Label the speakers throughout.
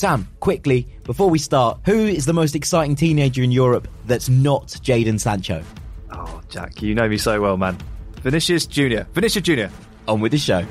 Speaker 1: Sam, quickly, before we start, who is the most exciting teenager in Europe that's not Jadon Sancho?
Speaker 2: Oh, Jack, you know me so well, man. Vinicius Junior. Vinicius Junior.
Speaker 1: On with the show.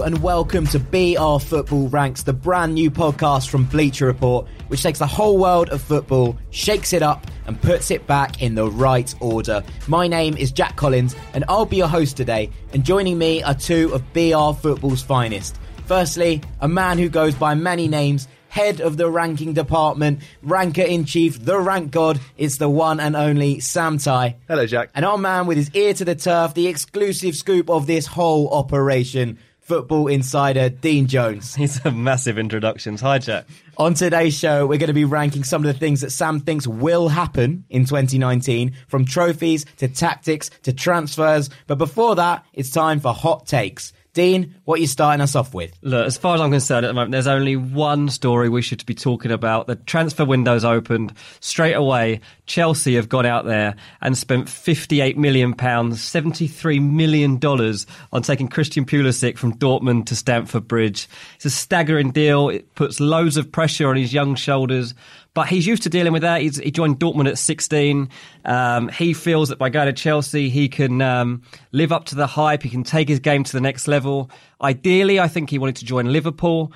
Speaker 1: Hello and welcome to BR Football Ranks, the brand new podcast from Bleacher Report, which takes the whole world of football, shakes it up, and puts it back in the right order. My name is Jack Collins, and I'll be your host today. And joining me are two of BR Football's finest. Firstly, a man who goes by many names, head of the ranking department, ranker in chief, the rank god. It's the one and only Sam Tighe.
Speaker 2: Hello, Jack.
Speaker 1: And our man with his ear to the turf, the exclusive scoop of this whole operation, football insider Dean Jones.
Speaker 3: These a massive introductions. Hi, Jack.
Speaker 1: On today's show, we're going to be ranking some of the things that Sam thinks will happen in 2019, from trophies to tactics to transfers. But before that, it's time for hot takes. Dean, what are you starting us off with?
Speaker 3: Look, as far as I'm concerned at the moment, there's only one story we should be talking about. The transfer window's opened straight away. Chelsea have gone out there and spent 58 million pounds, 73 million dollars on taking Christian Pulisic from Dortmund to Stamford Bridge. It's a staggering deal. It puts loads of pressure on his young shoulders. But he's used to dealing with that. He's, he joined Dortmund at 16. Um, he feels that by going to Chelsea, he can um, live up to the hype. He can take his game to the next level. Ideally, I think he wanted to join Liverpool.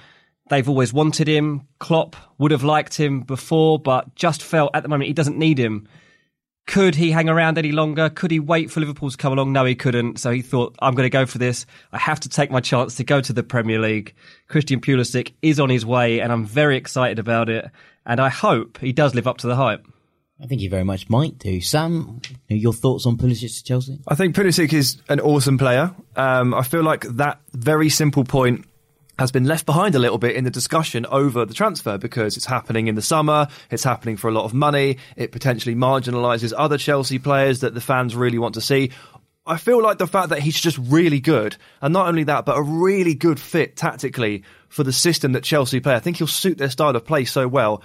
Speaker 3: They've always wanted him. Klopp would have liked him before, but just felt at the moment he doesn't need him. Could he hang around any longer? Could he wait for Liverpool to come along? No, he couldn't. So he thought, I'm going to go for this. I have to take my chance to go to the Premier League. Christian Pulisic is on his way, and I'm very excited about it. And I hope he does live up to the hype.
Speaker 1: I think he very much might do. Sam, your thoughts on Pulisic to Chelsea?
Speaker 2: I think Pulisic is an awesome player. Um, I feel like that very simple point has been left behind a little bit in the discussion over the transfer because it's happening in the summer, it's happening for a lot of money, it potentially marginalises other Chelsea players that the fans really want to see. I feel like the fact that he's just really good, and not only that, but a really good fit tactically for the system that Chelsea play. I think he'll suit their style of play so well.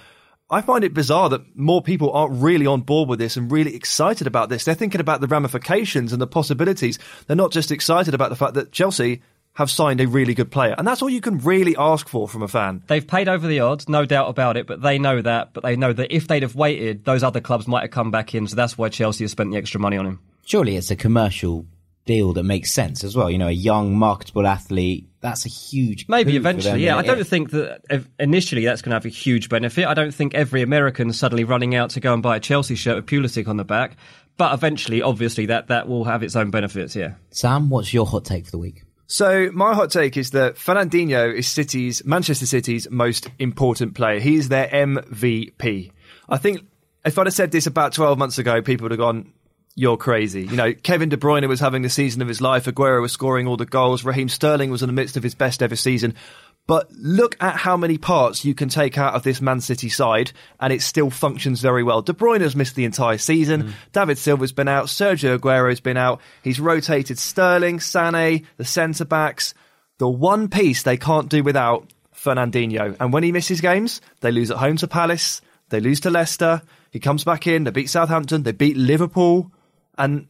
Speaker 2: I find it bizarre that more people aren't really on board with this and really excited about this. They're thinking about the ramifications and the possibilities. They're not just excited about the fact that Chelsea have signed a really good player. And that's all you can really ask for from a fan.
Speaker 3: They've paid over the odds, no doubt about it, but they know that. But they know that if they'd have waited, those other clubs might have come back in. So that's why Chelsea has spent the extra money on him.
Speaker 1: Surely it's a commercial deal that makes sense as well. You know, a young, marketable athlete. That's a huge.
Speaker 3: Maybe eventually,
Speaker 1: them.
Speaker 3: yeah. I don't think that initially that's going to have a huge benefit. I don't think every American is suddenly running out to go and buy a Chelsea shirt with Pulisic on the back. But eventually, obviously, that, that will have its own benefits, yeah.
Speaker 1: Sam, what's your hot take for the week?
Speaker 2: So my hot take is that Fernandinho is City's Manchester City's most important player. He's their MVP. I think if I'd have said this about 12 months ago, people would have gone, you're crazy. You know, Kevin De Bruyne was having the season of his life. Aguero was scoring all the goals. Raheem Sterling was in the midst of his best ever season. But look at how many parts you can take out of this Man City side, and it still functions very well. De Bruyne has missed the entire season. Mm. David Silva's been out. Sergio Aguero's been out. He's rotated Sterling, Sané, the centre backs. The one piece they can't do without Fernandinho. And when he misses games, they lose at home to Palace. They lose to Leicester. He comes back in. They beat Southampton. They beat Liverpool. And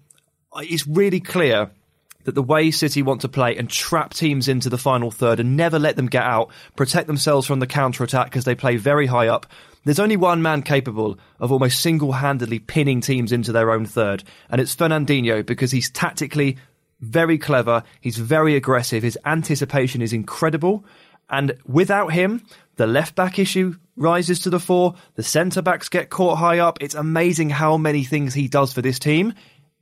Speaker 2: it's really clear that the way City want to play and trap teams into the final third and never let them get out, protect themselves from the counter attack because they play very high up. There's only one man capable of almost single handedly pinning teams into their own third, and it's Fernandinho because he's tactically very clever, he's very aggressive, his anticipation is incredible, and without him, the left back issue rises to the fore, the centre backs get caught high up. It's amazing how many things he does for this team,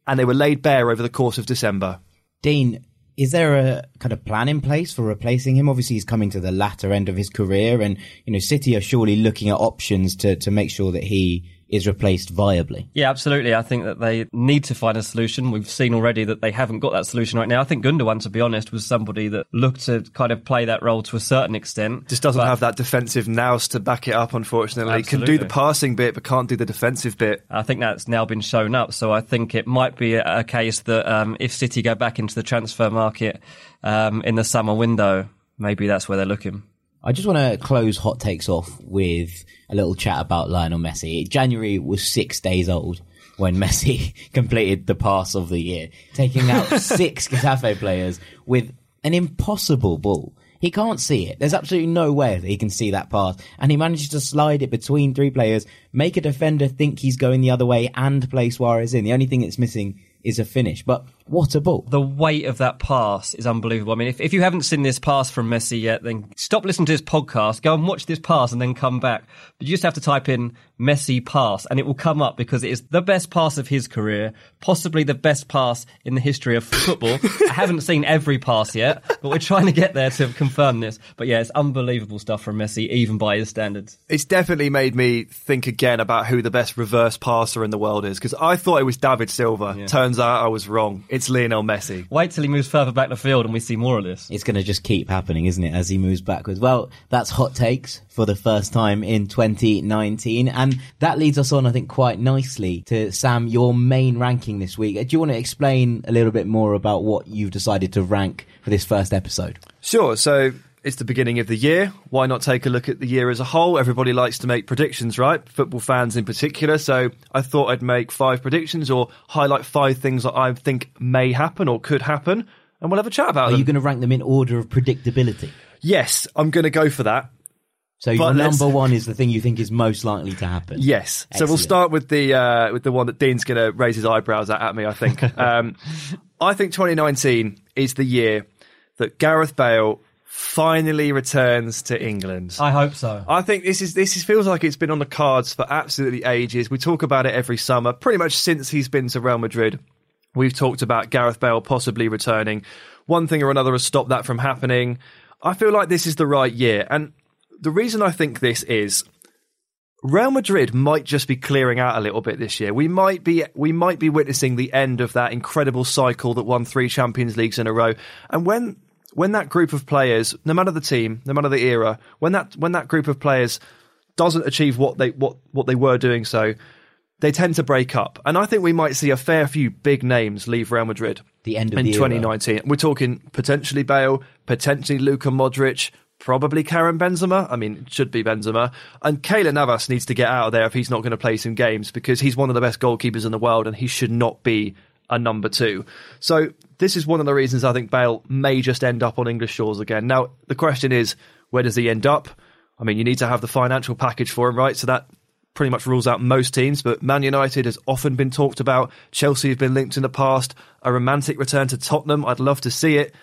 Speaker 2: and they were laid bare over the course of December.
Speaker 1: Dean, is there a kind of plan in place for replacing him? Obviously, he's coming to the latter end of his career, and you know, City are surely looking at options to to make sure that he is replaced viably.
Speaker 3: Yeah, absolutely. I think that they need to find a solution. We've seen already that they haven't got that solution right now. I think Gundogan, to be honest, was somebody that looked to kind of play that role to a certain extent.
Speaker 2: Just doesn't
Speaker 3: But
Speaker 2: have that defensive nous to back it up, unfortunately. He can do the passing bit, but can't do the defensive bit.
Speaker 3: I think that's now been shown up. So I think it might be a, a case that um, if City go back into the transfer market um, in the summer window, maybe that's where they're looking.
Speaker 1: I just want to close hot takes off with a little chat about Lionel Messi. January was six days old when Messi completed the pass of the year, taking out six Getafe players with an impossible ball. He can't see it. There's absolutely no way that he can see that pass. And he manages to slide it between three players, make a defender think he's going the other way and play Suarez in. The only thing that's missing is a finish. But what a ball.
Speaker 3: The weight of that pass is unbelievable. I mean, if, if you haven't seen this pass from Messi yet, then stop listening to this podcast, go and watch this pass and then come back. But you just have to type in Messi pass and it will come up because it is the best pass of his career, possibly the best pass in the history of football. I haven't seen every pass yet, but we're trying to get there to confirm this. But yeah, it's unbelievable stuff from Messi, even by his standards.
Speaker 2: It's definitely made me think again about who the best reverse passer in the world is because I thought it was David Silva. Yeah. Turns out I was wrong. It's Lionel Messi.
Speaker 3: Wait till he moves further back the field and we see more of this.
Speaker 1: It's going to just keep happening, isn't it, as he moves backwards? Well, that's hot takes for the first time in 2019. And that leads us on, I think, quite nicely to Sam, your main ranking this week. Uh, do you want to explain a little bit more about what you've decided to rank for this first episode?
Speaker 2: Sure. So it's the beginning of the year. Why not take a look at the year as a whole? Everybody likes to make predictions, right? Football fans in particular. So I thought I'd make five predictions or highlight five things that I think may happen or could happen, and we'll have a chat about
Speaker 1: Are
Speaker 2: them.
Speaker 1: Are you going to rank them in order of predictability?
Speaker 2: Yes, I'm going to go for that.
Speaker 1: So your number one is the thing you think is most likely to happen.
Speaker 2: Yes. So we'll start with the uh, with the one that Dean's going to raise his eyebrows at, at me. I think. um, I think 2019 is the year that Gareth Bale finally returns to England.
Speaker 3: I hope so.
Speaker 2: I think this is this is, feels like it's been on the cards for absolutely ages. We talk about it every summer, pretty much since he's been to Real Madrid. We've talked about Gareth Bale possibly returning. One thing or another has stopped that from happening. I feel like this is the right year, and the reason I think this is Real Madrid might just be clearing out a little bit this year. We might be we might be witnessing the end of that incredible cycle that won three Champions Leagues in a row. And when when that group of players, no matter the team, no matter the era, when that when that group of players doesn't achieve what they what what they were doing so, they tend to break up. And I think we might see a fair few big names leave Real Madrid.
Speaker 1: The end of
Speaker 2: in
Speaker 1: the
Speaker 2: 2019.
Speaker 1: Era.
Speaker 2: We're talking potentially Bale, potentially Luka Modric, probably Karim Benzema. I mean, it should be Benzema. And Keylor Navas needs to get out of there if he's not going to play some games because he's one of the best goalkeepers in the world and he should not be a number two. So this is one of the reasons I think Bale may just end up on English shores again. Now, the question is, where does he end up? I mean, you need to have the financial package for him, right? So that pretty much rules out most teams, but Man United has often been talked about. Chelsea have been linked in the past. A romantic return to Tottenham, I'd love to see it.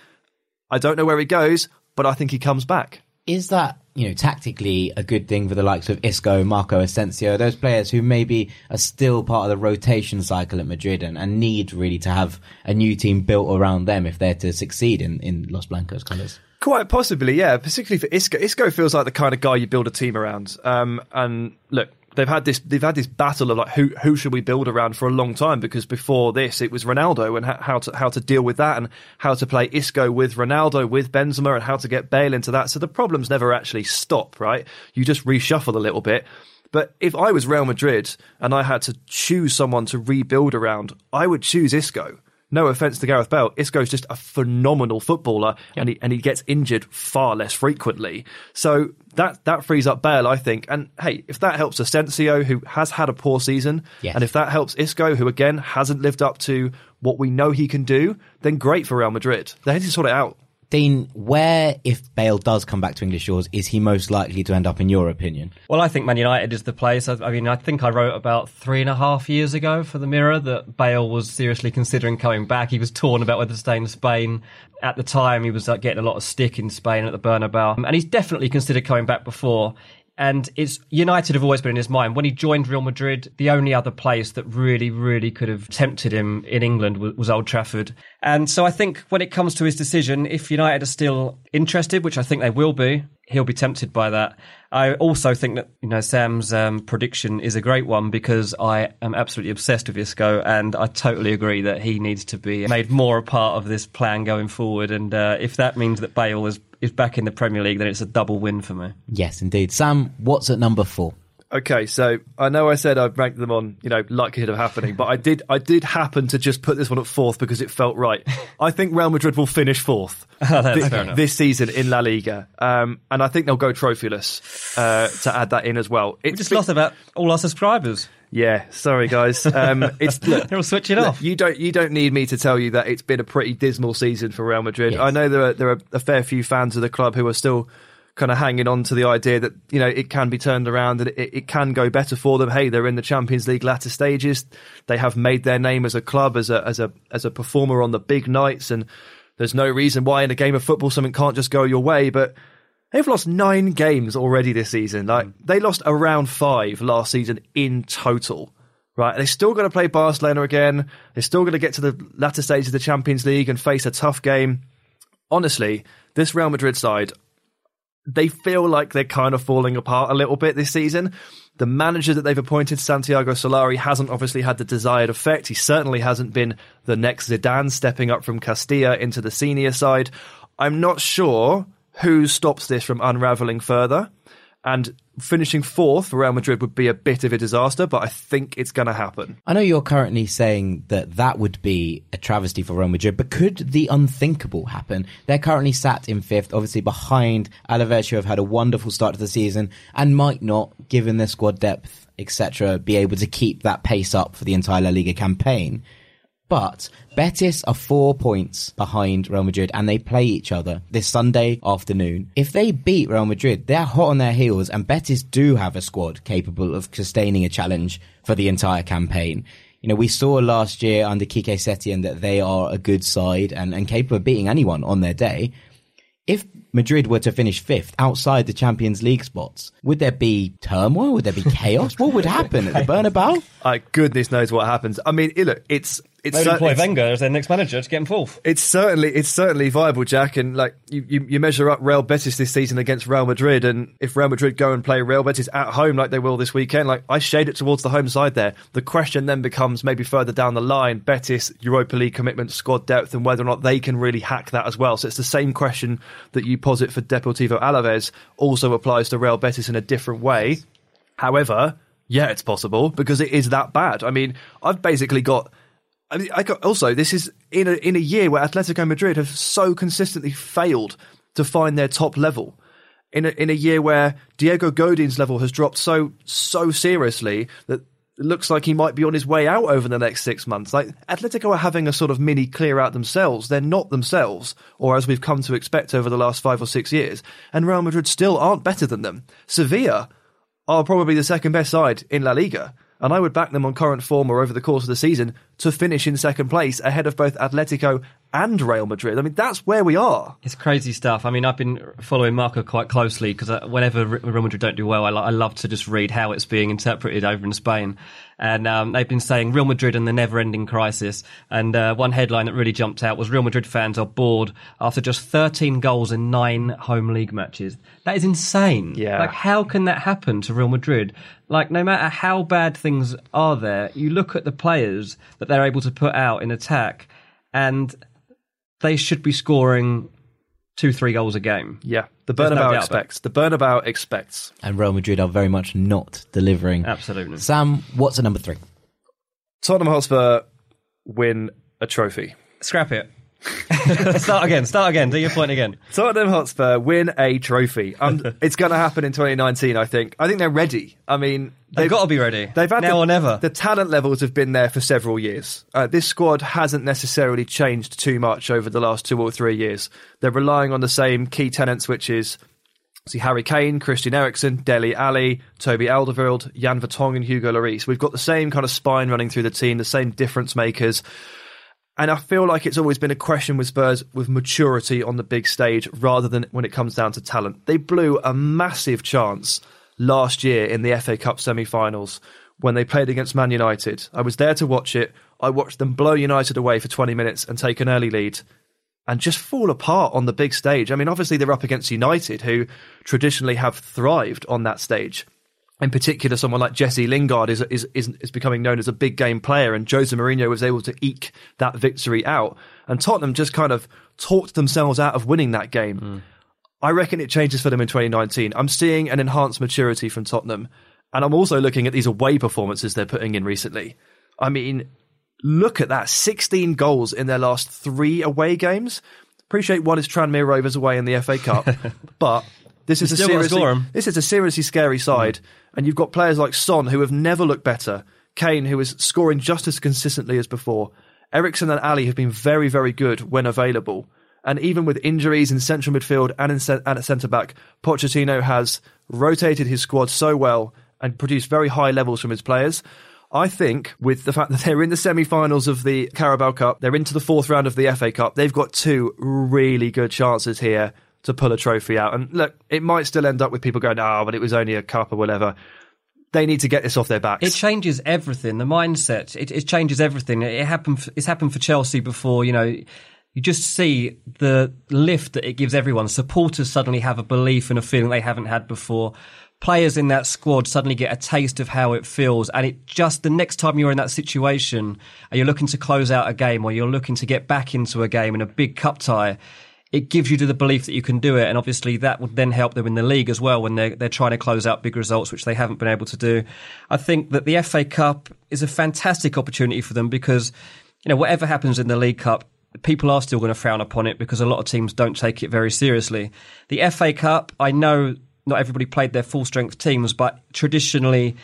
Speaker 2: I don't know where he goes, but I think he comes back.
Speaker 1: Is that you know, tactically a good thing for the likes of Isco, Marco Asensio, those players who maybe are still part of the rotation cycle at Madrid and, and need really to have a new team built around them if they're to succeed in, in Los Blancos colours.
Speaker 2: Quite possibly, yeah. Particularly for Isco. Isco feels like the kind of guy you build a team around. Um, and look, they've had this they've had this battle of like who who should we build around for a long time because before this it was Ronaldo and how to how to deal with that and how to play Isco with Ronaldo with Benzema and how to get Bale into that. So the problems never actually stop, right? You just reshuffle a little bit. But if I was Real Madrid and I had to choose someone to rebuild around, I would choose Isco no offense to Gareth Bale, Isco's just a phenomenal footballer, yep. and he and he gets injured far less frequently. So that that frees up Bale, I think. And hey, if that helps Asensio, who has had a poor season, yes. and if that helps Isco, who again hasn't lived up to what we know he can do, then great for Real Madrid. They need to sort it out.
Speaker 1: Where, if Bale does come back to English shores, is he most likely to end up, in your opinion?
Speaker 3: Well, I think Man United is the place. I, mean, I think I wrote about three and a half years ago for the Mirror that Bale was seriously considering coming back. He was torn about whether to stay in Spain. At the time, he was like, getting a lot of stick in Spain at the Bernabeu, and he's definitely considered coming back before. And it's United have always been in his mind. When he joined Real Madrid, the only other place that really, really could have tempted him in England was, Old Trafford. And so I think when it comes to his decision, if United are still interested, which I think they will be, he'll be tempted by that. I also think that you know Sam's um, prediction is a great one because I am absolutely obsessed with Isco, and I totally agree that he needs to be made more a part of this plan going forward. And uh, if that means that Bale is is back in the Premier League, then it's a double win for me.
Speaker 1: Yes, indeed. Sam, what's at number four?
Speaker 2: Okay, so I know I said I'd ranked them on, you know, likelihood of happening, but I did I did happen to just put this one at fourth because it felt right. I think Real Madrid will finish fourth
Speaker 3: Oh, that's
Speaker 2: thi-
Speaker 3: fair enough.
Speaker 2: this season in La Liga, um, and I think they'll go trophyless uh, to add that in as well.
Speaker 3: We
Speaker 2: It's
Speaker 3: just lost about all our subscribers.
Speaker 2: yeah, sorry guys. Um, it's look,
Speaker 3: They're all switching
Speaker 2: Look,
Speaker 3: off.
Speaker 2: You don't you don't need me to tell you that it's been a pretty dismal season for Real Madrid.
Speaker 1: Yes.
Speaker 2: I know there are there are a fair few fans of the club who are still kind of hanging on to the idea that you know it can be turned around and it, it can go better for them. Hey, they're in the Champions League latter stages. They have made their name as a club as a as a as a performer on the big nights, and there's no reason why in a game of football something can't just go your way. But They've lost nine games already this season. Like mm. they lost around five last season in total. Right, they're still going to play Barcelona again. They're still going to get to the latter stages of the Champions League and face a tough game. Honestly, this Real Madrid side, they feel like they're kind of falling apart a little bit this season. The manager that they've appointed, Santiago Solari, hasn't obviously had the desired effect. He certainly hasn't been the next Zidane stepping up from Castilla into the senior side. I'm not sure who stops this from unraveling further. And finishing fourth for Real Madrid would be a bit of a disaster, but I think it's going to happen.
Speaker 1: I know you're currently saying that that would be a travesty for Real Madrid, but could the unthinkable happen? They're currently sat in fifth, obviously behind Alaves, who have had a wonderful start to the season and might not, given their squad depth, etc., be able to keep that pace up for the entire La Liga campaign. But Betis are four points behind Real Madrid and they play each other this Sunday afternoon. If they beat Real Madrid, they're hot on their heels and Betis do have a squad capable of sustaining a challenge for the entire campaign. You know, we saw last year under Quique Setien that they are a good side and, and capable of beating anyone on their day. If Madrid were to finish fifth outside the Champions League spots, would there be turmoil? Would there be chaos? what would happen at the Bernabeu?
Speaker 2: Like goodness knows what happens. I mean, look, it's it's
Speaker 3: Maybe employ Wenger as their next manager to get him fourth.
Speaker 2: It's certainly it's certainly viable, Jack. And like you, you, you measure up Real Betis this season against Real Madrid, and if Real Madrid go and play Real Betis at home like they will this weekend, like I shade it towards the home side there. The question then becomes maybe further down the line, Betis Europa League commitment, squad depth, and whether or not they can really hack that as well. So it's the same question that you posit for Deportivo Alaves also applies to Real Betis in a different way. However, yeah, it's possible because it is that bad. I mean, I've basically got. I mean, I got, also this is in a in a year where Atletico Madrid have so consistently failed to find their top level. In a, in a year where Diego Godin's level has dropped so so seriously that it looks like he might be on his way out over the next six months. Like Atletico are having a sort of mini clear out themselves. They're not themselves, or as we've come to expect over the last five or six years. And Real Madrid still aren't better than them. Sevilla are probably the second best side in La Liga, and I would back them on current form or over the course of the season to finish in second place ahead of both Atletico and Real Madrid. I mean, that's where we are.
Speaker 3: It's crazy stuff. I mean, I've been following Marca quite closely because uh, whenever Real Madrid don't do well, I, I love to just read how it's being interpreted over in Spain. And um, they've been saying Real Madrid and the never-ending crisis. And uh, one headline that really jumped out was Real Madrid fans are bored after just 13 goals in nine home league matches. That is insane.
Speaker 2: Yeah.
Speaker 3: Like, how can that happen to Real Madrid? Like, no matter how bad things are there, you look at the players that they're able to put out in attack, and they should be scoring two, three goals a game.
Speaker 2: Yeah, the
Speaker 3: There's no
Speaker 2: Bernabeu
Speaker 3: doubt about it.
Speaker 2: expects. The Bernabeu expects.
Speaker 1: And Real Madrid are very much not delivering.
Speaker 3: Absolutely.
Speaker 1: Sam, what's at number three?
Speaker 2: Tottenham Hotspur win a trophy.
Speaker 3: Scrap it. start again. Start again. Do your point again.
Speaker 2: Tottenham Hotspur win a trophy. Um, it's going to happen in 2019, I think. I think they're ready. I mean,
Speaker 3: They've got to be ready.
Speaker 2: They've had
Speaker 3: now
Speaker 2: the,
Speaker 3: or never.
Speaker 2: The talent levels have been there for several years. Uh, this squad hasn't necessarily changed too much over the last two or three years. They're relying on the same key tenants, which is see Harry Kane, Christian Eriksen, Dele Ali, Toby Alderweireld, Jan Vertonghen, and Hugo Lloris. We've got the same kind of spine running through the team, the same difference makers. And I feel like it's always been a question with Spurs with maturity on the big stage rather than when it comes down to talent. They blew a massive chance last year in the FA Cup semi finals when they played against Man United. I was there to watch it. I watched them blow United away for 20 minutes and take an early lead and just fall apart on the big stage. I mean, obviously, they're up against United, who traditionally have thrived on that stage. In particular, someone like Jesse Lingard is, is, is, is becoming known as a big game player, and Jose Mourinho was able to eke that victory out. And Tottenham just kind of talked themselves out of winning that game. Hmm. I reckon it changes for them in 2019. I'm seeing an enhanced maturity from Tottenham. And I'm also looking at these away performances they're putting in recently. I mean, look at that 16 goals in their last three away games. Appreciate one is Tranmere Rovers away in the FA Cup, but this is a
Speaker 3: still gotta score
Speaker 2: seriously this is a seriously scary side, hmm. and you've got players like Son who have never looked better, Kane who is scoring just as consistently as before. Eriksen and Ali have been very very good when available, and even with injuries in central midfield and in and at centre back, Pochettino has rotated his squad so well and produced very high levels from his players. I think with the fact that they're in the semi-finals of the Carabao Cup, they're into the fourth round of the FA Cup. They've got two really good chances here to pull a trophy out. And look, it might still end up with people going, "Ah, but it was only a cup or whatever." They need to get this off their backs.
Speaker 3: It changes everything. The mindset. It, it changes everything. It happened. It's happened for Chelsea before. You know, you just see the lift that it gives everyone. Supporters suddenly have a belief and a feeling they haven't had before. Players in that squad suddenly get a taste of how it feels, and it just the next time you're in that situation and you're looking to close out a game or you're looking to get back into a game in a big cup tie, it gives you the belief that you can do it, and obviously that would then help them in the league as well when they're they're trying to close out big results, which they haven't been able to do. I think that the FA Cup is a fantastic opportunity for them because you know whatever happens in the League Cup. People are still going to frown upon it because a lot of teams don't take it very seriously. The FA Cup, I know not everybody played their full strength teams, but traditionally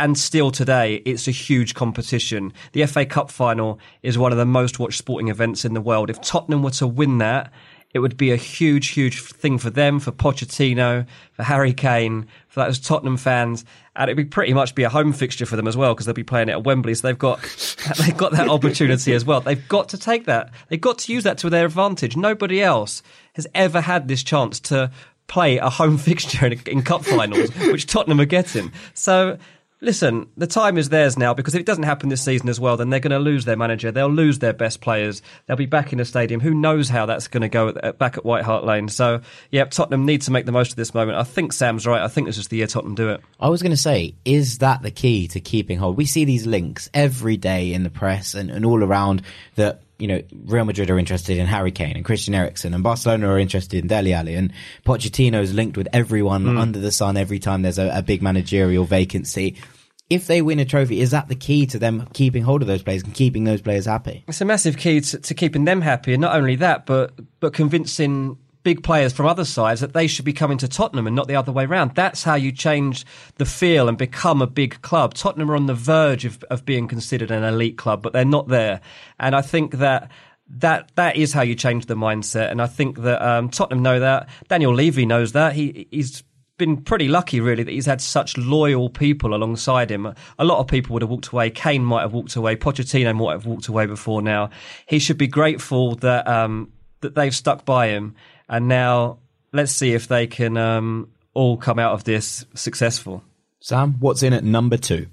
Speaker 3: and still today, it's a huge competition. The FA Cup final is one of the most watched sporting events in the world. If Tottenham were to win that, it would be a huge, huge thing for them, for Pochettino, for Harry Kane, for those Tottenham fans, and it'd be pretty much be a home fixture for them as well because they'll be playing it at Wembley. So they've got they've got that opportunity as well. They've got to take that. They've got to use that to their advantage. Nobody else has ever had this chance to play a home fixture in, in cup finals, which Tottenham are getting. So. Listen, the time is theirs now because if it doesn't happen this season as well, then they're going to lose their manager. They'll lose their best players. They'll be back in the stadium. Who knows how that's going to go at, back at White Hart Lane? So, yeah, Tottenham need to make the most of this moment. I think Sam's right. I think this is the year Tottenham do it.
Speaker 1: I was going to say, is that the key to keeping hold? We see these links every day in the press and, and all around that, you know, Real Madrid are interested in Harry Kane and Christian Eriksen and Barcelona are interested in Dele Ali and Pochettino is linked with everyone hmm. under the sun every time there's a, a big managerial vacancy. If they win a trophy, is that the key to them keeping hold of those players and keeping those players happy?
Speaker 3: It's a massive key to, to keeping them happy, and not only that, but but convincing big players from other sides that they should be coming to Tottenham and not the other way around. That's how you change the feel and become a big club. Tottenham are on the verge of, of being considered an elite club, but they're not there. And I think that that that is how you change the mindset. And I think that um, Tottenham know that. Daniel Levy knows that. He he's been pretty lucky, really, that he's had such loyal people alongside him. A lot of people would have walked away. Kane might have walked away. Pochettino might have walked away before now. He should be grateful that um, that they've stuck by him. And now let's see if they can um, all come out of this successful.
Speaker 1: Sam, what's in at number two?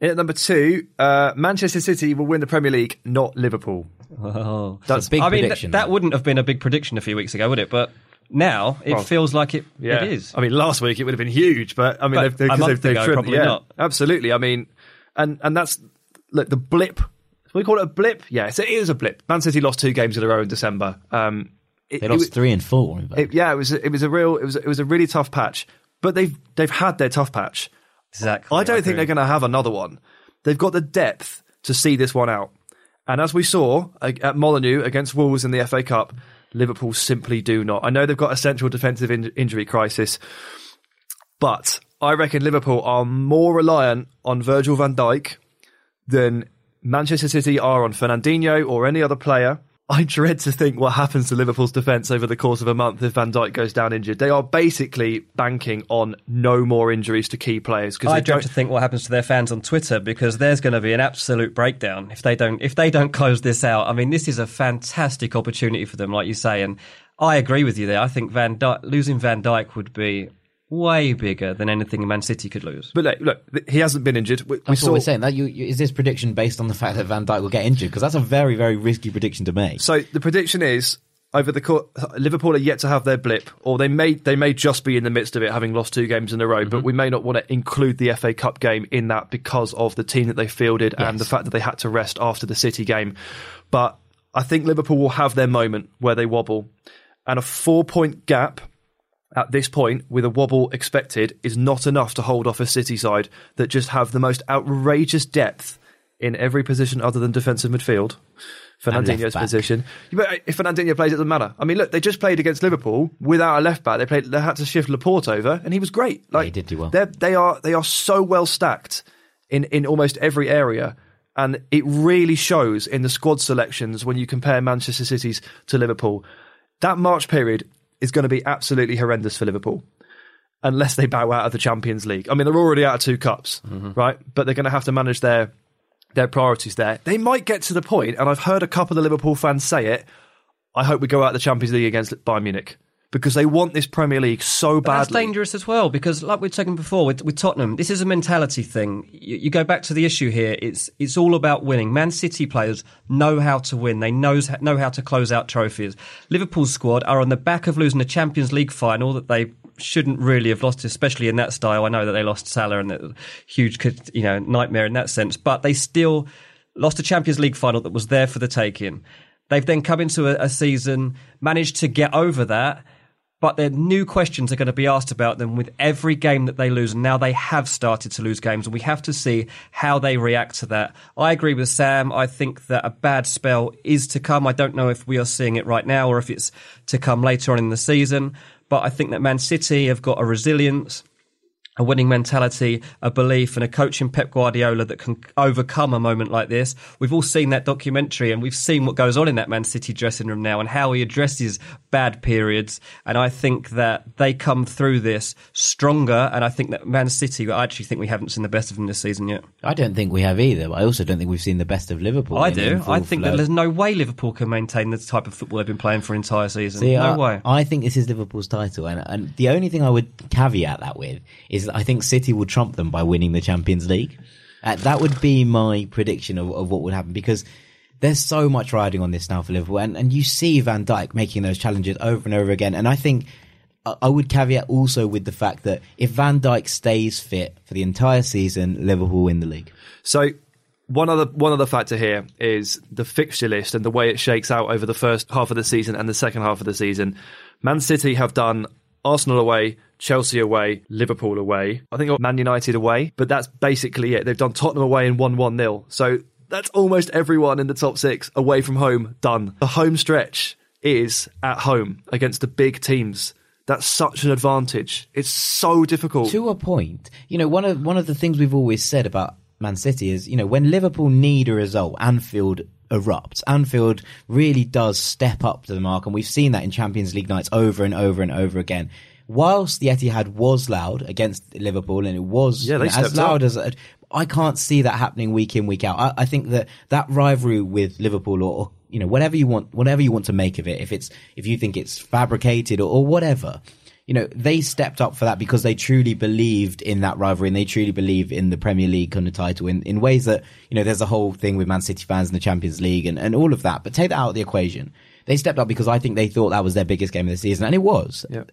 Speaker 2: In at number two, uh, Manchester City will win the Premier League, not Liverpool.
Speaker 3: Oh,
Speaker 2: That's
Speaker 1: big
Speaker 3: I mean, th-
Speaker 1: prediction.
Speaker 3: that wouldn't have been a big prediction a few weeks ago, would it? But now it
Speaker 2: Well,
Speaker 3: feels like it,
Speaker 2: Yeah,
Speaker 3: it is.
Speaker 2: I mean, last week it would have been huge, but I mean,
Speaker 3: But
Speaker 2: they've,
Speaker 3: a
Speaker 2: they've,
Speaker 3: month
Speaker 2: they've, they've
Speaker 3: ago,
Speaker 2: trimmed-
Speaker 3: probably
Speaker 2: yeah,
Speaker 3: not.
Speaker 2: Absolutely. I mean, and and that's look the blip. We call it a blip. Yes, it is a blip. Man City lost two games in a row in December. Um, it,
Speaker 1: They
Speaker 2: it
Speaker 1: lost
Speaker 2: was-
Speaker 1: three and four.
Speaker 2: it- yeah, it was it was a real it was it was a really tough patch. But they've they've had their tough patch.
Speaker 3: Exactly.
Speaker 2: I don't think they're going to have another one. They've got the depth to see this one out. And as we saw uh, at Molyneux against Wolves in the FA Cup, Liverpool simply do not. I know they've got a central defensive in- injury crisis, but I reckon Liverpool are more reliant on Virgil van Dijk than Manchester City are on Fernandinho or any other player. I dread to think what happens to Liverpool's defence over the course of a month if Van Dijk goes down injured. They are basically banking on no more injuries to key players because
Speaker 3: I dread
Speaker 2: don't.
Speaker 3: to think what happens to their fans on Twitter because there's going to be an absolute breakdown if they don't if they don't close this out. I mean, this is a fantastic opportunity for them, like you say, and I agree with you there. I think Van Dijk, losing Van Dijk would be way bigger than anything Man City could lose.
Speaker 2: But look, look, he hasn't been injured. We, we
Speaker 1: That's
Speaker 2: saw.
Speaker 1: what we're saying. That you, you, is this prediction based on the fact that Van Dijk will get injured? Because that's a very, very risky prediction to make.
Speaker 2: So the prediction is over the court, Liverpool are yet to have their blip, or they may they may just be in the midst of it, having lost two games in a row.
Speaker 1: Mm-hmm.
Speaker 2: But we may not want to include the FA Cup game in that because of the team that they fielded and the fact that they had to rest after the City game. But I think Liverpool will have their moment where they wobble, and a four point gap at this point, with a wobble expected, is not enough to hold off a City side that just have the most outrageous depth in every position other than defensive midfield. Fernandinho's position. But if Fernandinho plays, it doesn't matter. I mean, look, they just played against Liverpool without a left back. They played. They had to shift Laporte over, and he was great. Like
Speaker 1: he did do well.
Speaker 2: They are. They are so well stacked in in almost every area. And it really shows in the squad selections when you compare Manchester City's to Liverpool. That March period is going to be absolutely horrendous for Liverpool unless they bow out of the Champions League. I mean, they're already out of two cups, mm-hmm. right? But they're going to have to manage their their priorities there. They might get to the point, and I've heard a couple of Liverpool fans say it. I hope we go out of the Champions League against Bayern Munich because they want this Premier League so
Speaker 3: But That's dangerous as well because, like we've taken before with, with Tottenham, this is a mentality thing. You, you go back to the issue here; it's it's all about winning. Man City players know how to win; they knows know how to close out trophies. Liverpool's squad are on the back of losing a Champions League final that they shouldn't really have lost, especially in that style. I know that they lost Salah and a huge, you know, nightmare in that sense, but they still lost a Champions League final that was there for the taking. They've then come into a, a season, managed to get over that, but their new questions are going to be asked about them with every game that they lose. And now they have started to lose games, and we have to see how they react to that. I agree with Sam. I think that a bad spell is to come. I don't know if we are seeing it right now or if it's to come later on in the season, but I think that Man City have got a resilience a winning mentality, a belief, and a coach in Pep Guardiola that can overcome a moment like this. We've all seen that documentary and we've seen what goes on in that Man City dressing room now and how he addresses bad periods. And I think that they come through this stronger. And I think that Man City, I actually think we haven't seen the best of them this season yet.
Speaker 1: I don't think we have either. But I also don't think we've seen the best of Liverpool.
Speaker 3: I do. I think
Speaker 1: flow.
Speaker 3: that there's no way Liverpool can maintain the type of football they've been playing for an entire season.
Speaker 1: See,
Speaker 3: no
Speaker 1: I,
Speaker 3: way.
Speaker 1: I think this is Liverpool's title, and, and the only thing I would caveat that with is that I think City will trump them by winning the Champions League. Uh, that would be my prediction of, of what would happen because there's so much riding on this now for Liverpool, and, and you see Van Dijk making those challenges over and over again, and I think. I- I would caveat also with the fact that if Van Dijk stays fit for the entire season, Liverpool win the league.
Speaker 2: So one other one other factor here is the fixture list and the way it shakes out over the first half of the season and the second half of the season. Man City have done Arsenal away, Chelsea away, Liverpool away. I think Man United away, but that's basically it. They've done Tottenham away and won 1 0. So that's almost everyone in the top six away from home done. The home stretch is at home against the big teams. That's such an advantage. It's so difficult.
Speaker 1: to a point, you know, one of one of the things we've always said about Man City is, you know, when Liverpool need a result, Anfield erupts. Anfield really does step up to the mark, and we've seen that in Champions League nights over and over and over again. Whilst the Etihad was loud against Liverpool, and it was
Speaker 2: Yeah,
Speaker 1: you know, as loud
Speaker 2: up.
Speaker 1: as I can't see that happening week in week out. I, I think that that rivalry with Liverpool, or, or you know, whatever you want, whatever you want to make of it, if it's if you think it's fabricated or, or whatever, you know, they stepped up for that because they truly believed in that rivalry and they truly believe in the Premier League kind of title in, in ways that, you know, there's a whole thing with Man City fans in the Champions League and, and all of that. But take that out of the equation. They stepped up because I think they thought that was their biggest game of the season and it was.
Speaker 2: Yeah.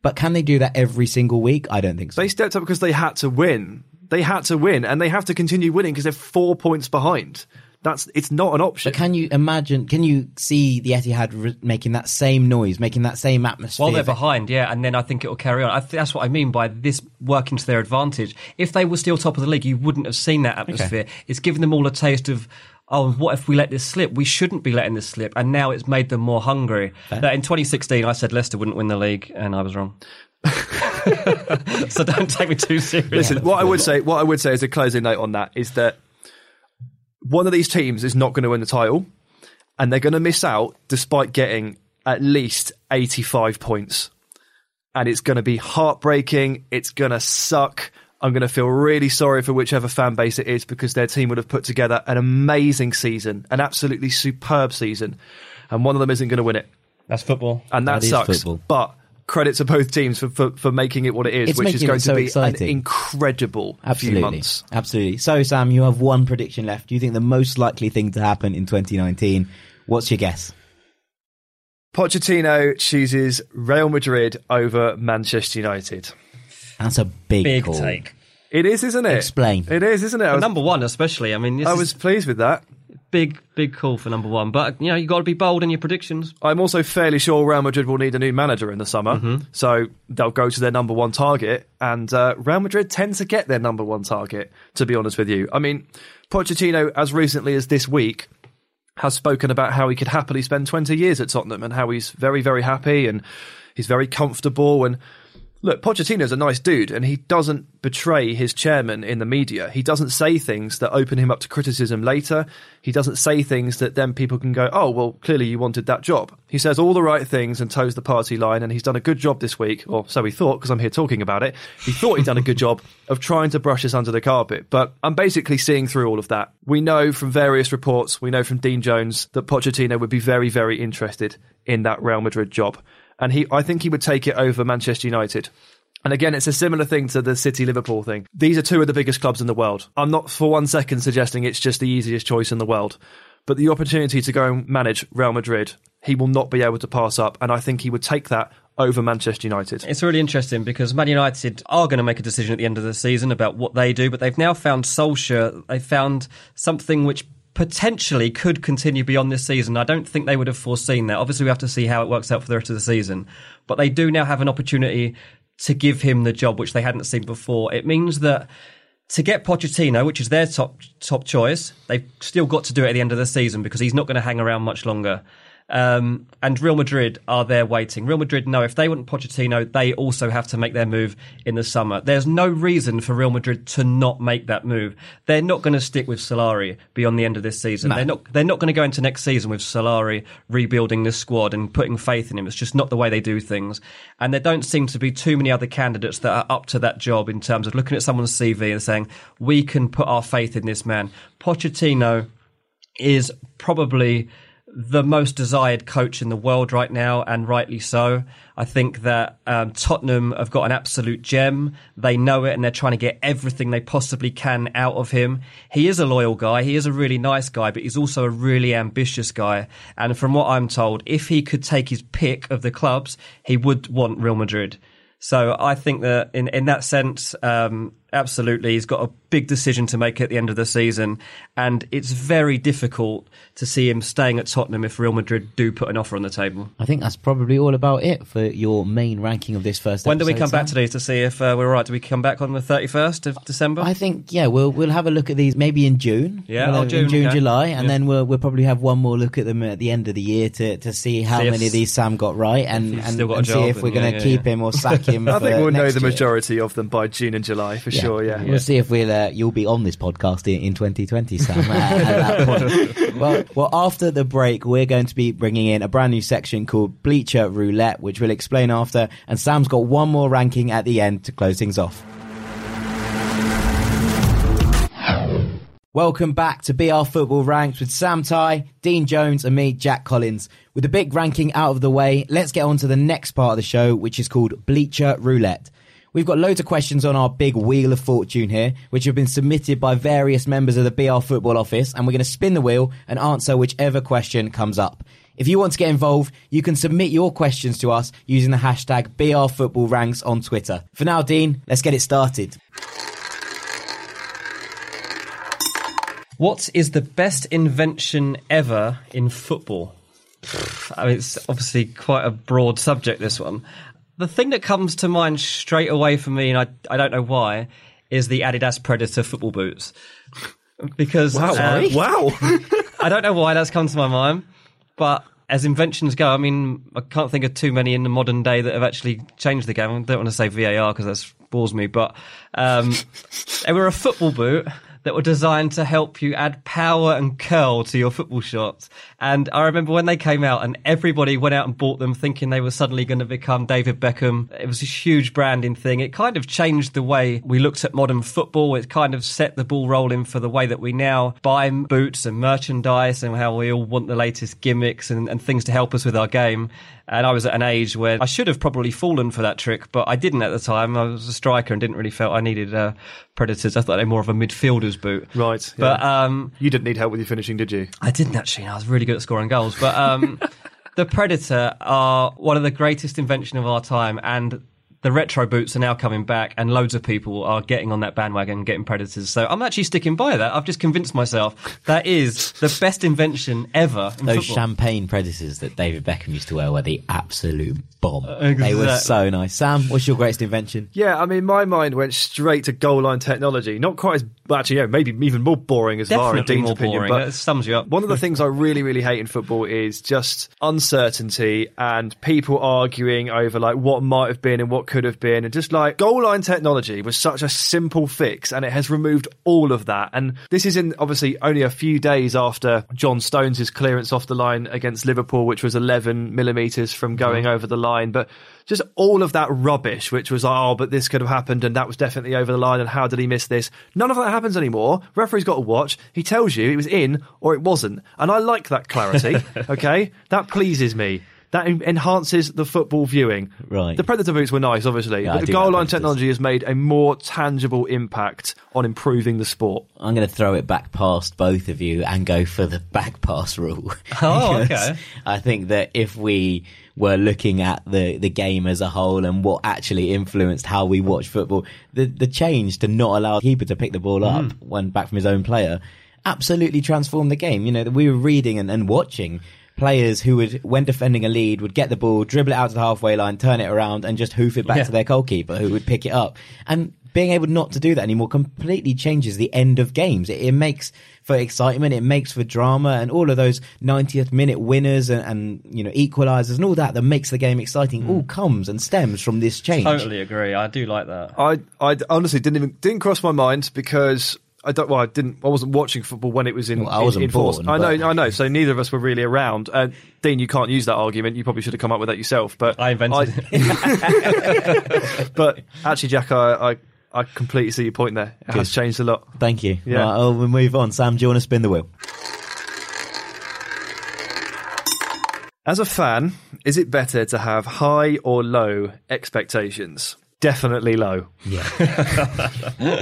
Speaker 1: But can they do that every single week? I don't think so.
Speaker 2: They stepped up because they had to win. They had to win, and they have to continue winning because they're four points behind. That's it's not an option.
Speaker 1: But can you imagine? Can you see the Etihad re- making that same noise, making that same atmosphere?
Speaker 3: While they're behind, yeah, and then I think it will carry on. I think that's what I mean by this working to their advantage. If they were still top of the league, you wouldn't have seen that atmosphere. It's given them all a taste of, oh, what if we let this slip? We shouldn't be letting this slip, and now it's made them more hungry. Now, in 2016, I said Leicester wouldn't win the league, and I was wrong. so don't take me too seriously.
Speaker 2: Listen, what I would say, what I would say as a closing note on that is that one of these teams is not going to win the title, and they're going to miss out despite getting at least eighty-five points, and it's going to be heartbreaking. It's going to suck. I'm going to feel really sorry for whichever fan base it is because their team would have put together an amazing season, an absolutely superb season, and one of them isn't going to win it.
Speaker 3: That's football.
Speaker 2: and that,
Speaker 1: That
Speaker 2: sucks. But credit to both teams for, for, for making it what it is,
Speaker 1: It's
Speaker 2: which is going
Speaker 1: it
Speaker 2: to be
Speaker 1: exciting.
Speaker 2: an incredible few
Speaker 1: Absolutely.
Speaker 2: months.
Speaker 1: Absolutely. So, Sam, you have one prediction left. Do you think the most likely thing to happen in 2019? What's your guess?
Speaker 2: Pochettino chooses Real Madrid over Manchester United.
Speaker 1: That's a big,
Speaker 3: Big
Speaker 1: call.
Speaker 3: take.
Speaker 2: It is, isn't it?
Speaker 1: Explain.
Speaker 2: It is, isn't it? I was,
Speaker 3: Number one, especially. I mean, this
Speaker 2: I
Speaker 3: is
Speaker 2: was pleased with that.
Speaker 3: Big, big call for number one. But you know, you got to be bold in your predictions.
Speaker 2: I'm also fairly sure Real Madrid will need a new manager in the summer,
Speaker 3: Mm-hmm.
Speaker 2: so they'll go to their number one target. And uh, Real Madrid tend to get their number one target. To be honest with you, I mean, Pochettino, as recently as this week, has spoken about how he could happily spend 20 years at Tottenham and how he's very, very happy and he's very comfortable. And look, Pochettino's a nice dude and he doesn't betray his chairman in the media. He doesn't say things that open him up to criticism later. He doesn't say things that then people can go, oh, well, clearly you wanted that job. He says all the right things and toes the party line and he's done a good job this week, or so he thought, because I'm here talking about it. He thought he'd done a good job of trying to brush this under the carpet, but I'm basically seeing through all of that. We know from various reports, we know from Dean Jones that Pochettino would be very, very interested in that Real Madrid job and he I think he would take it over Manchester United. And again, it's a similar thing to the City Liverpool thing. These are two of the biggest clubs in the world. I'm not for one second suggesting it's just the easiest choice in the world, but the opportunity to go and manage Real Madrid, he will not be able to pass up, and I think he would take that over Manchester United.
Speaker 3: It's really interesting because Man United are going to make a decision at the end of the season about what they do, but they've now found Solskjaer. They've found something which potentially could continue beyond this season. I don't think they would have foreseen that. Obviously, we have to see how it works out for the rest of the season, but they do now have an opportunity to give him the job, which they hadn't seen before. It means that to get Pochettino, which is their top top choice, they've still got to do it at the end of the season because he's not going to hang around much longer. Um, and Real Madrid are there waiting. Real Madrid know if they want Pochettino, they also have to make their move in the summer. There's no reason for Real Madrid to not make that move. They're not going to stick with Solari beyond the end of this season. They're not. They're not going to go into next season with Solari rebuilding this squad and putting faith in him. It's just not the way they do things. And there don't seem to be too many other candidates that are up to that job in terms of looking at someone's CV and saying we can put our faith in this man. Pochettino is probably the most desired coach in the world right now, and rightly so. I think that um, Tottenham have got an absolute gem. They know it, and they're trying to get everything they possibly can out of him. He is a loyal guy. He is a really nice guy, but he's also a really ambitious guy. And from what I'm told, if he could take his pick of the clubs, he would want Real Madrid. So I think that in, in that sense, um, absolutely, he's got a big decision to make at the end of the season, and it's very difficult to see him staying at Tottenham if Real Madrid do put an offer on the table.
Speaker 1: I think that's probably all about it for your main ranking of this first.
Speaker 3: When do we
Speaker 1: episode,
Speaker 3: come back
Speaker 1: Sam.
Speaker 3: today to see if uh, we're all right? Do we come back on the thirty first of December?
Speaker 1: I think yeah, we'll we'll have a look at these maybe in June.
Speaker 3: Yeah,
Speaker 1: We'll
Speaker 3: oh, June,
Speaker 1: in June,
Speaker 3: okay.
Speaker 1: July, and
Speaker 3: Yeah.
Speaker 1: then we'll we'll probably have one more look at them at the end of the year to, to see how
Speaker 3: See
Speaker 1: many of these Sam got right, and and,
Speaker 3: got
Speaker 1: and see
Speaker 3: job
Speaker 1: if we're
Speaker 3: and-
Speaker 1: going to
Speaker 3: yeah,
Speaker 1: keep
Speaker 3: yeah.
Speaker 1: him or sack him.
Speaker 2: I think we'll know
Speaker 1: next
Speaker 2: the
Speaker 1: year.
Speaker 2: majority of them by June and July for sure. Yeah.
Speaker 1: We'll see if we'll uh, you'll be on this podcast in, in 2020, Sam. at that point. Well, well, after the break, we're going to be bringing in a brand new section called Bleacher Roulette, which we'll explain after. And Sam's got one more ranking at the end to close things off. Welcome back to BR Football Ranks with Sam Tighe, Dean Jones, and me, Jack Collins. With the big ranking out of the way, let's get on to the next part of the show, which is called Bleacher Roulette. We've got loads of questions on our big wheel of fortune here, which have been submitted by various members of the BR Football Office, and we're going to spin the wheel and answer whichever question comes up. If you want to get involved, you can submit your questions to us using the hashtag BR Football Ranks on Twitter. For now, Dean, let's get it started.
Speaker 3: What is the best invention ever in football? I mean, it's obviously quite a broad subject, this one. The thing that comes to mind straight away for me, and I, I don't know why, is the Adidas Predator football boots. Because
Speaker 2: Wow.
Speaker 3: uh,
Speaker 2: wow.
Speaker 3: I don't know why that's come to my mind, but as inventions go, I mean, I can't think of too many in the modern day that have actually changed the game. I don't want to say VAR because that bores me, but um, they were a football boot that were designed to help you add power and curl to your football shots. And I remember when they came out and everybody went out and bought them thinking they were suddenly going to become David Beckham. It was a huge branding thing. It kind of changed the way we looked at modern football. It kind of set the ball rolling for the way that we now buy boots and merchandise and how we all want the latest gimmicks and, and things to help us with our game. And I was at an age where I should have probably fallen for that trick, but I didn't at the time. I was a striker and didn't really feel I needed uh, predators. I thought they were more of a midfielder's boot.
Speaker 2: Right,
Speaker 3: But um,
Speaker 2: you didn't need help with your finishing, did you?
Speaker 3: I didn't actually. I was really good at scoring goals. But um, the Predator are one of the greatest invention of our time, and the retro boots are now coming back, and loads of people are getting on that bandwagon and getting Predators. So I'm actually sticking by that. I've just convinced myself that is the best invention ever. In
Speaker 1: Those
Speaker 3: football.
Speaker 1: champagne predators that David Beckham used to wear were the absolute bomb.
Speaker 3: exact-
Speaker 1: They were so nice. Sam, what's your greatest invention?
Speaker 2: Yeah, I mean, my mind went straight to goal line technology. Not quite as, well, actually, yeah, maybe even more boring as far in
Speaker 3: Definitely
Speaker 2: Dean's
Speaker 3: more
Speaker 2: opinion.
Speaker 3: boring.
Speaker 2: But
Speaker 3: That sums you up.
Speaker 2: One of the things I really, really hate in football is just uncertainty and people arguing over like what might have been and what could have been, and just like goal line technology was such a simple fix, and it has removed all of that. And this is in obviously only a few days after John Stones' clearance off the line against Liverpool, which was 11 millimeters from mm-hmm. going over the line, but just all of that rubbish, which was, oh, but this could have happened and that was definitely over the line and how did he miss this? None of that happens anymore. Referee's got to watch. He tells you it was in or it wasn't. And I like that clarity. okay. That pleases me. That enhances the football viewing.
Speaker 1: Right.
Speaker 2: The Predator boots were nice, obviously,
Speaker 1: Yeah, I
Speaker 2: but the goal line technology has made a more tangible impact on improving the sport.
Speaker 1: I'm going to throw it back past both of you and go for the back pass rule.
Speaker 3: Oh, okay.
Speaker 1: I think that if we were looking at the, the game as a whole and what actually influenced how we watch football, the, the change to not allow the keeper to pick the ball up
Speaker 3: Mm.
Speaker 1: when back from his own player absolutely transformed the game. You know, we were reading and, and watching players who would, when defending a lead, would get the ball, dribble it out to the halfway line, turn it around and just hoof it back
Speaker 3: Yeah.
Speaker 1: to their goalkeeper who would pick it up. And being able not to do that anymore completely changes the end of games. It, it makes for excitement, it makes for drama, and all of those 90th minute winners and, and you know equalizers and all that that makes the game exciting mm. all comes and stems from this change.
Speaker 3: Totally agree. I do like that.
Speaker 2: I, I honestly didn't even didn't cross my mind because I don't. Well, I didn't. I wasn't watching football when it was in.
Speaker 1: Well, I wasn't
Speaker 2: in, in force.
Speaker 1: born,
Speaker 2: I know.
Speaker 1: but-
Speaker 2: I know. So neither of us were really around. Uh, Dean, you can't use that argument. You probably should have come up with that yourself. But
Speaker 3: I invented
Speaker 2: it. but actually, Jack, I, I I completely see your point there. It has changed a lot.
Speaker 1: Thank you.
Speaker 2: Yeah.
Speaker 1: Right, oh, we'll move on. Sam, do you want to spin the wheel?
Speaker 2: As a fan, is it better to have high or low expectations? Definitely low.
Speaker 1: Yeah.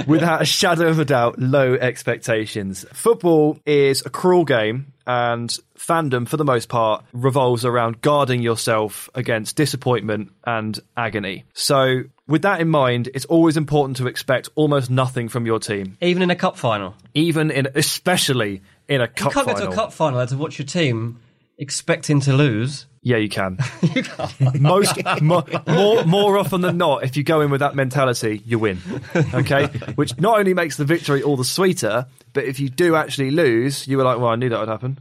Speaker 2: Without a shadow of a doubt, low expectations. Football is a cruel game, and fandom, for the most part, revolves around guarding yourself against disappointment and agony. So, with that in mind, it's always important to expect almost nothing from your team,
Speaker 3: Even in a cup final.
Speaker 2: even in, especially in a cup final.
Speaker 3: You can't
Speaker 2: final.
Speaker 3: go to a cup final and to watch your team expecting to lose.
Speaker 2: Yeah, you can. Most mo- more more often than not, if you go in with that mentality, you win. Okay, which not only makes the victory all the sweeter, but if you do actually lose, you were like, "Well, I knew that would happen,"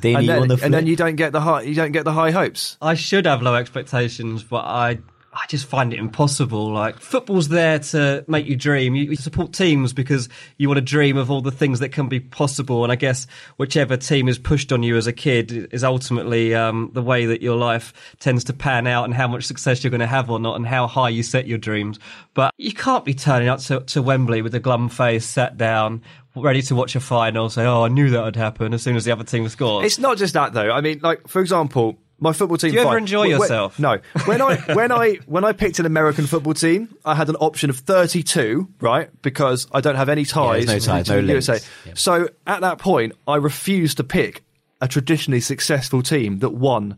Speaker 1: Dean,
Speaker 2: and then,
Speaker 1: on the
Speaker 2: and then you don't get the high you don't get the high hopes.
Speaker 3: I should have low expectations, but I I just find it impossible. Like football's there to make you dream. You, you support teams because you want to dream of all the things that can be possible. And I guess whichever team is pushed on you as a kid is ultimately um, the way that your life tends to pan out and how much success you're going to have or not, and how high you set your dreams. But you can't be turning up to, to Wembley with a glum face, sat down. Ready to watch a final, say, "Oh, I knew that would happen." As soon as the other team scores,
Speaker 2: It's not just that though. I mean, like for example, my football team.
Speaker 3: Do you ever
Speaker 2: fine.
Speaker 3: enjoy
Speaker 2: Wh- wh-
Speaker 3: yourself?
Speaker 2: No. When I when I when I picked an American football team, I had an option of thirty two, right? Because I don't have any ties.
Speaker 1: there's no ties,
Speaker 2: to
Speaker 1: no
Speaker 2: the
Speaker 1: links.
Speaker 2: USA.
Speaker 1: Yeah.
Speaker 2: So at that point, I refused to pick a traditionally successful team that won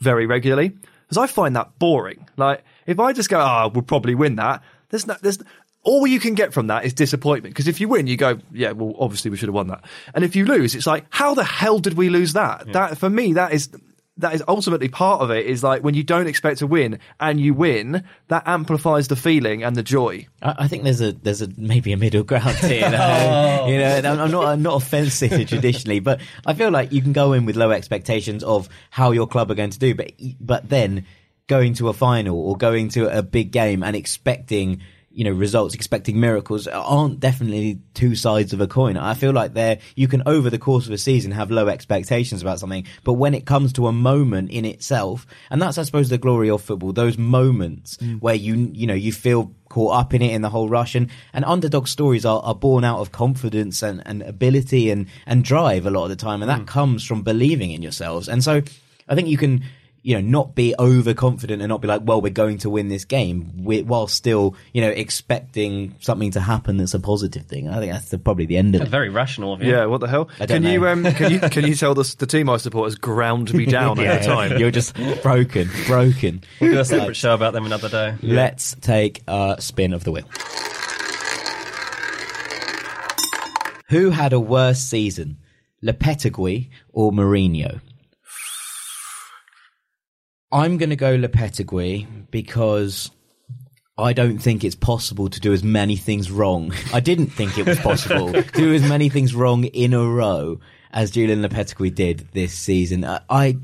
Speaker 2: very regularly because I find that boring. Like if I just go, "Ah, we'll probably win that," there's no, there's all you can get from that is disappointment. Because if you win, you go, "Yeah, well, obviously we should have won that," and if you lose, it's like, "How the hell did we lose that?" That for me, that is. That is ultimately part of it. Is like when you don't expect to win and you win, that amplifies the feeling and the joy.
Speaker 1: I, I think there's a there's a maybe a middle ground here. You know, you know and I'm, I'm not I'm not offensive traditionally, but I feel like you can go in with low expectations of how your club are going to do, but but then going to a final or going to a big game and expecting you know results, expecting miracles aren't definitely two sides of a coin. I feel like there you can over the course of a season have low expectations about something, but when it comes to a moment in itself, and that's I suppose the glory of football, those moments mm. where you you know you feel caught up in it in the whole rush and, and underdog stories are, are born out of confidence and, and ability and, and drive a lot of the time and that mm. comes from believing in yourselves. And so I think you can you know, not be overconfident and not be like, well, we're going to win this game while still, you know, expecting something to happen that's a positive thing. I think that's the, probably the end of it.
Speaker 3: Very rational of you.
Speaker 2: Yeah, what the hell?
Speaker 1: I don't
Speaker 2: can you um, can you can you tell the, the team I support has ground me down
Speaker 1: Yeah,
Speaker 2: at the time?
Speaker 1: You're just broken, broken.
Speaker 3: We'll do a separate show about them another day.
Speaker 1: Let's take a spin of the wheel. Who had a worse season, Lopetegui or Mourinho? I'm going to go Lopetegui because I don't think it's possible to do as many things wrong. I didn't think it was possible to do as many things wrong in a row as Julian Lopetegui did this season. I, I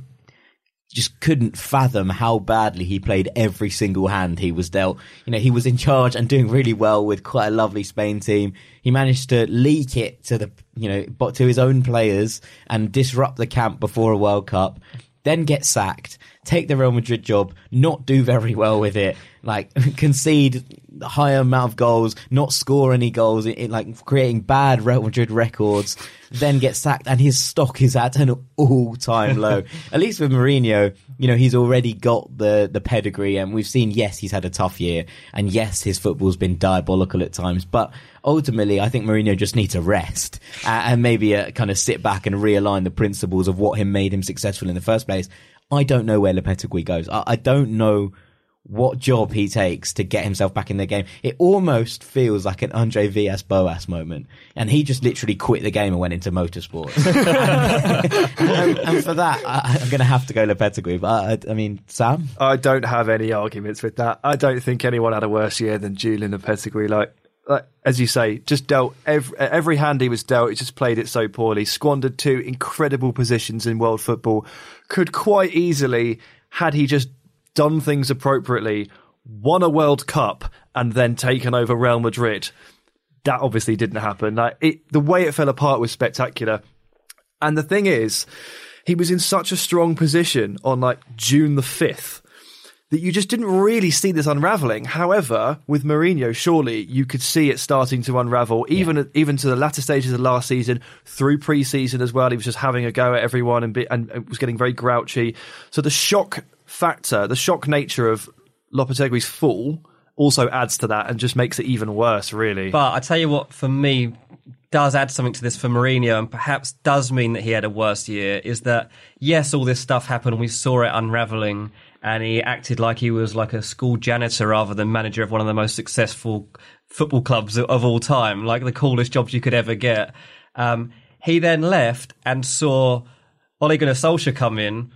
Speaker 1: just couldn't fathom how badly he played every single hand he was dealt. You know, he was in charge and doing really well with quite a lovely Spain team. He managed to leak it to the, you know, but to his own players and disrupt the camp before a World Cup, then get sacked, take the Real Madrid job, not do very well with it, like concede a higher amount of goals, not score any goals, it, it, like creating bad Real Madrid records, then get sacked, and his stock is at an all-time low. at least with Mourinho, you know, he's already got the the pedigree, and we've seen, yes, he's had a tough year, and yes, his football's been diabolical at times, but ultimately, I think Mourinho just needs a rest uh, and maybe uh, kind of sit back and realign the principles of what him made him successful in the first place. I don't know where Lopetegui goes. I, I don't know what job he takes to get himself back in the game. It almost feels like an Andre Villas Boas moment. And he just literally quit the game and went into motorsports. and, and for that, I, I'm going to have to go Lopetegui. But I, I mean, Sam?
Speaker 2: I don't have any arguments with that. I don't think anyone had a worse year than Julian Lopetegui. Like, like as you say, just dealt every, every hand he was dealt. He just played it so poorly. Squandered two incredible positions in world football. Could quite easily, had he just done things appropriately, won a World Cup and then taken over Real Madrid. That obviously didn't happen. Like it, the way it fell apart was spectacular. And the thing is, he was in such a strong position on like June the 5th that you just didn't really see this unraveling. However, with Mourinho, surely you could see it starting to unravel, even yeah. even to the latter stages of last season, through pre-season as well. He was just having a go at everyone and, be, and was getting very grouchy. So the shock factor, the shock nature of Lopetegui's fall also adds to that and just makes it even worse, really.
Speaker 3: But I tell you what, for me, does add something to this for Mourinho and perhaps does mean that he had a worse year is that, yes, all this stuff happened. We saw it unraveling and he acted like he was like a school janitor rather than manager of one of the most successful football clubs of all time, like the coolest jobs you could ever get. Um, he then left and saw Ole Gunnar Solskjaer come in,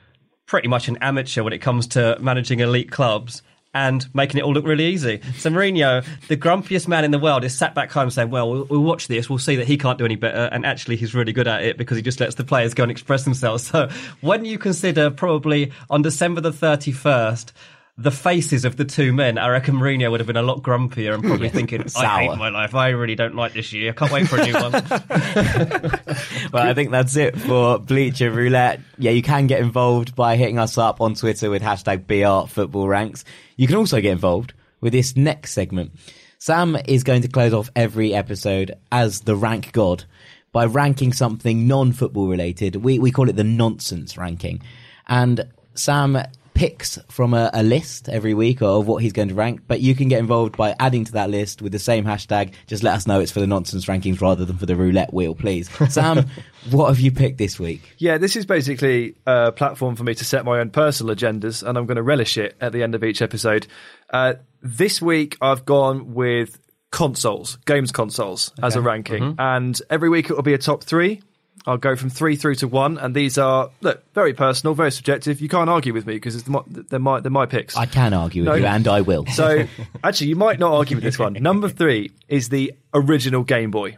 Speaker 3: pretty much an amateur when it comes to managing elite clubs and making it all look really easy. So Mourinho, the grumpiest man in the world, is sat back home saying, "Well, we'll, we'll watch this. We'll see that he can't do any better, and actually he's really good at it because he just lets the players go and express themselves." So when you consider probably on December the thirty first. The faces of the two men, I reckon Mourinho would have been a lot grumpier and probably thinking, I hate my life. I really don't like this year. I can't wait for a new one.
Speaker 1: well, I think that's it for Bleacher Roulette. Yeah, you can get involved by hitting us up on Twitter with hashtag BR Football Ranks. You can also get involved with this next segment. Sam is going to close off every episode as the rank god by ranking something non-football related. We we call it the nonsense ranking, and Sam picks from a, a, list every week of what he's going to rank, but you can get involved by adding to that list with the same hashtag. Just let us know it's for the nonsense rankings rather than for the roulette wheel, please. Sam, what have you picked this week?
Speaker 2: Yeah, this is basically a platform for me to set my own personal agendas, and I'm going to relish it at the end of each episode. Uh, this week, I've gone with consoles, games consoles, okay. as a ranking, mm-hmm. and every week it will be a top three. I'll go from three through to one, and these are look very personal, very subjective. You can't argue with me because they're my they're my picks.
Speaker 1: I can argue with no. you, and I will.
Speaker 2: So actually, you might not argue with this one. Number three is the original Game Boy.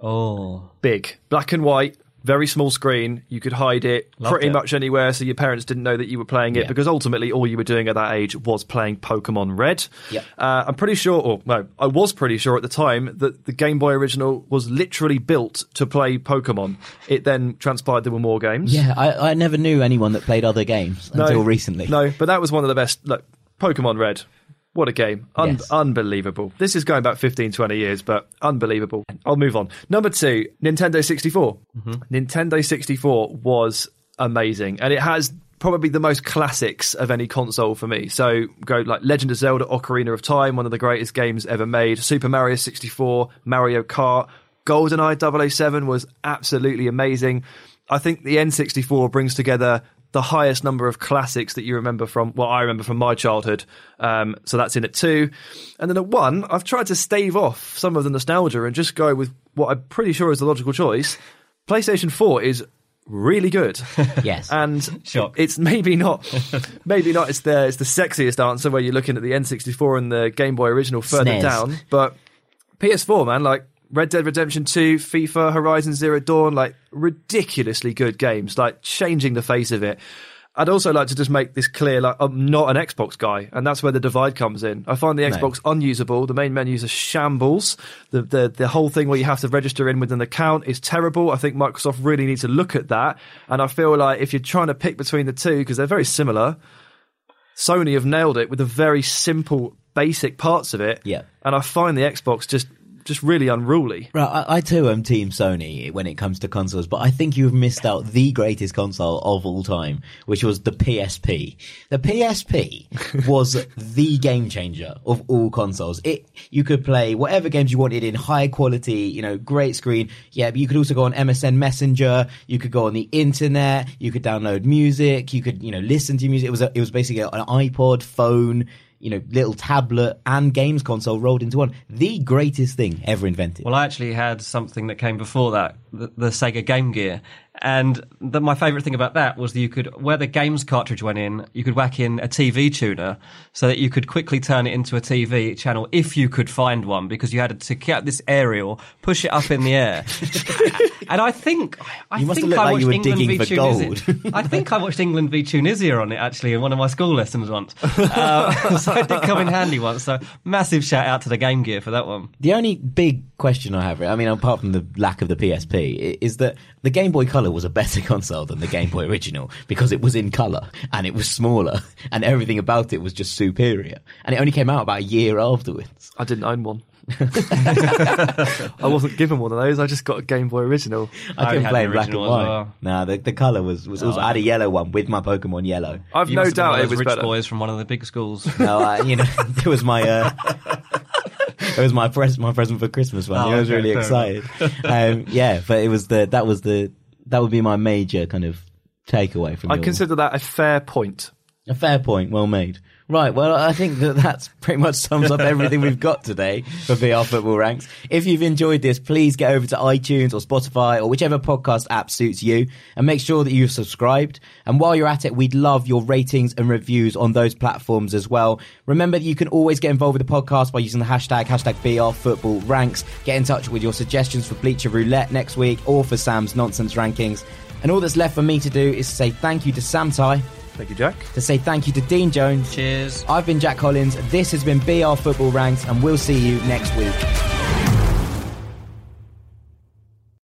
Speaker 3: Oh,
Speaker 2: big black and white, very small screen. You could hide it
Speaker 3: Loved
Speaker 2: pretty
Speaker 3: it.
Speaker 2: much anywhere, so your parents didn't know that you were playing it
Speaker 1: Yeah.
Speaker 2: because ultimately all you were doing at that age was playing Pokemon Red.
Speaker 1: Yep.
Speaker 2: Uh, I'm pretty sure, or no, I was pretty sure at the time that the Game Boy original was literally built to play Pokemon. It then transpired there were more games.
Speaker 1: Yeah, I, I never knew anyone that played other games
Speaker 2: No,
Speaker 1: until recently.
Speaker 2: No, but that was one of the best. Look, Pokemon Red. What a game. Un-
Speaker 1: Yes.
Speaker 2: Unbelievable. This is going back 15, 20 years, but unbelievable. I'll move on. Number two, Nintendo 64.
Speaker 1: Mm-hmm.
Speaker 2: Nintendo 64 was amazing. And it has probably the most classics of any console for me. So go like Legend of Zelda Ocarina of Time, one of the greatest games ever made. Super Mario 64, Mario Kart, GoldenEye 007 was absolutely amazing. I think the N64 brings together the highest number of classics that you remember from what I remember from my childhood. Um, so that's in at two. And then at one, I've tried to stave off some of the nostalgia and just go with what I'm pretty sure is the logical choice. PlayStation 4 is really good.
Speaker 1: Yes.
Speaker 2: And
Speaker 3: Shock.
Speaker 2: it's maybe not maybe not it's the it's the sexiest answer where you're looking at the N64 and the Game Boy original further
Speaker 1: SNES.
Speaker 2: down, but PS4 man, like Red Dead Redemption 2, FIFA, Horizon Zero Dawn, like ridiculously good games, like changing the face of it. I'd also like to just make this clear, like I'm not an Xbox guy, and that's where the divide comes in. I find the
Speaker 1: No.
Speaker 2: Xbox unusable. The main menus are shambles. The, the the whole thing where you have to register in with an account is terrible. I think Microsoft really needs to look at that. And I feel like if you're trying to pick between the two, because they're very similar, Sony have nailed it with the very simple, basic parts of it.
Speaker 1: Yeah.
Speaker 2: And I find the Xbox just just really unruly.
Speaker 1: Right, I, I too am Team Sony when it comes to consoles, but I think you've missed out the greatest console of all time, which was the PSP. The PSP was the game changer of all consoles. It you could play whatever games you wanted in high quality, you know, great screen. Yeah, but you could also go on MSN Messenger. You could go on the internet. You could download music. You could, you know, listen to music. It was a, it was basically an iPod, phone you know, little tablet and games console rolled into one. The greatest thing ever invented.
Speaker 3: Well, I actually had something that came before that, the, the Sega Game Gear. And the, my favourite thing about that was that you could, where the games cartridge went in, you could whack in a TV tuner so that you could quickly turn it into a TV channel if you could find one because you had to get this aerial, push it up in the air. and I think, I
Speaker 1: You must
Speaker 3: think
Speaker 1: have
Speaker 3: I
Speaker 1: like
Speaker 3: watched
Speaker 1: were
Speaker 3: England v Tunisia. I think I watched England v Tunisia on it actually in one of my school lessons once. Uh, so it did come in handy once. So massive shout out to the Game Gear for that one.
Speaker 1: The only big question I have, I mean, apart from the lack of the PSP, is that the Game Boy Color was a better console than the Game Boy Original because it was in color and it was smaller and everything about it was just superior. And it only came out about a year afterwards.
Speaker 2: I didn't own one. I wasn't given one of those. I just got a Game Boy Original.
Speaker 1: I
Speaker 3: I
Speaker 1: couldn't
Speaker 3: had
Speaker 1: play in black and white.
Speaker 3: well.
Speaker 1: Nah, the, the color was, was also, I had a yellow one with my Pokemon Yellow.
Speaker 2: I've
Speaker 3: You
Speaker 2: no
Speaker 3: must have been one
Speaker 2: doubt it was
Speaker 3: rich
Speaker 2: better.
Speaker 3: boys from one of the big schools.
Speaker 1: No, I, you know, it was my, uh, it was my present, my present for Christmas one.
Speaker 3: Oh,
Speaker 1: I was
Speaker 3: okay,
Speaker 1: really excited. um, yeah, but it was the, that was the, that would be my major kind of takeaway from that.
Speaker 2: I
Speaker 1: your-
Speaker 2: consider that a fair point.
Speaker 1: A fair point, well made. Right, well, I think that that's pretty much sums up everything we've got today for BR Football Ranks. If you've enjoyed this, please get over to iTunes or Spotify or whichever podcast app suits you and make sure that you've subscribed. And while you're at it, we'd love your ratings and reviews on those platforms as well. Remember that you can always get involved with the podcast by using the hashtag, hashtag BR Football Ranks. Get in touch with your suggestions for Bleacher Roulette next week or for Sam's Nonsense Rankings. And all that's left for me to do is say thank you to Sam Tighe
Speaker 2: Thank you, Jack.
Speaker 1: to say thank you to Dean Jones.
Speaker 3: Cheers.
Speaker 1: I've been Jack Collins. This has been BR Football Ranks, and we'll see you next week.